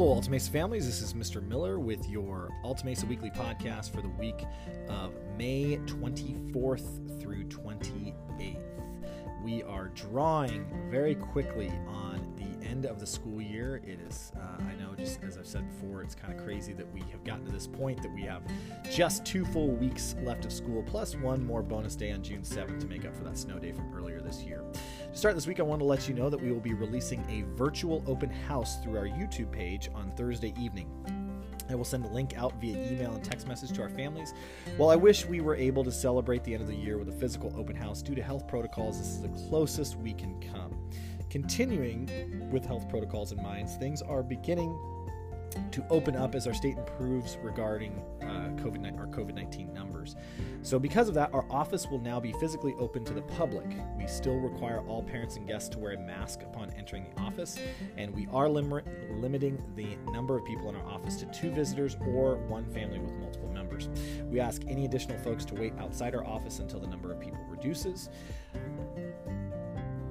Hello, Alta families. This is Mr. Miller with your Alta Weekly podcast for the week of May 24th through 28th. We are drawing very quickly on end of the school year. It is, uh, I know, just as I've said before, it's kind of crazy that we have gotten to this point that we have just two full weeks left of school, plus one more bonus day on June 7th to make up for that snow day from earlier this year. To start this week, I want to let you know that we will be releasing a virtual open house through our YouTube page on Thursday evening. I will send a link out via email and text message to our families. While I wish we were able to celebrate the end of the year with a physical open house due to health protocols, this is the closest we can come. Continuing with health protocols in mind, things are beginning to open up as our state improves regarding uh, COVID our COVID nineteen numbers. So, because of that, our office will now be physically open to the public. We still require all parents and guests to wear a mask upon entering the office, and we are lim- limiting the number of people in our office to two visitors or one family with multiple members. We ask any additional folks to wait outside our office until the number of people reduces.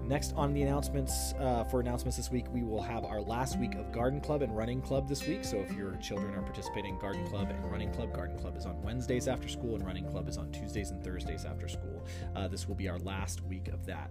Next on the announcements uh, for announcements this week, we will have our last week of Garden Club and Running Club this week. So if your children are participating in Garden Club and Running Club, Garden Club is on Wednesdays after school and Running Club is on Tuesdays and Thursdays after school. Uh, this will be our last week of that.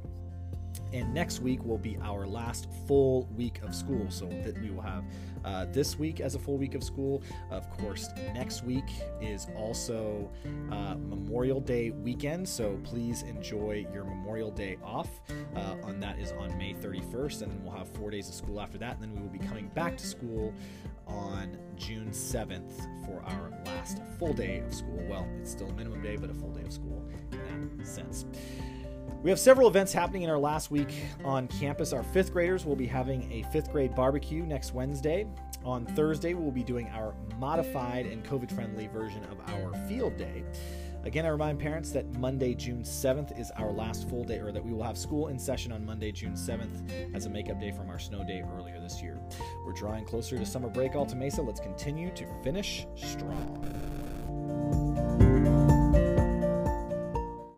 And next week will be our last full week of school. So that we will have uh, this week as a full week of school. Of course, next week is also uh, Memorial Day weekend. So please enjoy your Memorial Day off. Uh, on that is on May 31st, and then we'll have four days of school after that. And then we will be coming back to school on June 7th for our last full day of school. Well, it's still a minimum day, but a full day of school in that sense. We have several events happening in our last week on campus. Our fifth graders will be having a fifth grade barbecue next Wednesday. On Thursday, we'll be doing our modified and COVID friendly version of our field day. Again, I remind parents that Monday, June 7th is our last full day, or that we will have school in session on Monday, June 7th as a makeup day from our snow day earlier this year. We're drawing closer to summer break, Alta Mesa. Let's continue to finish strong.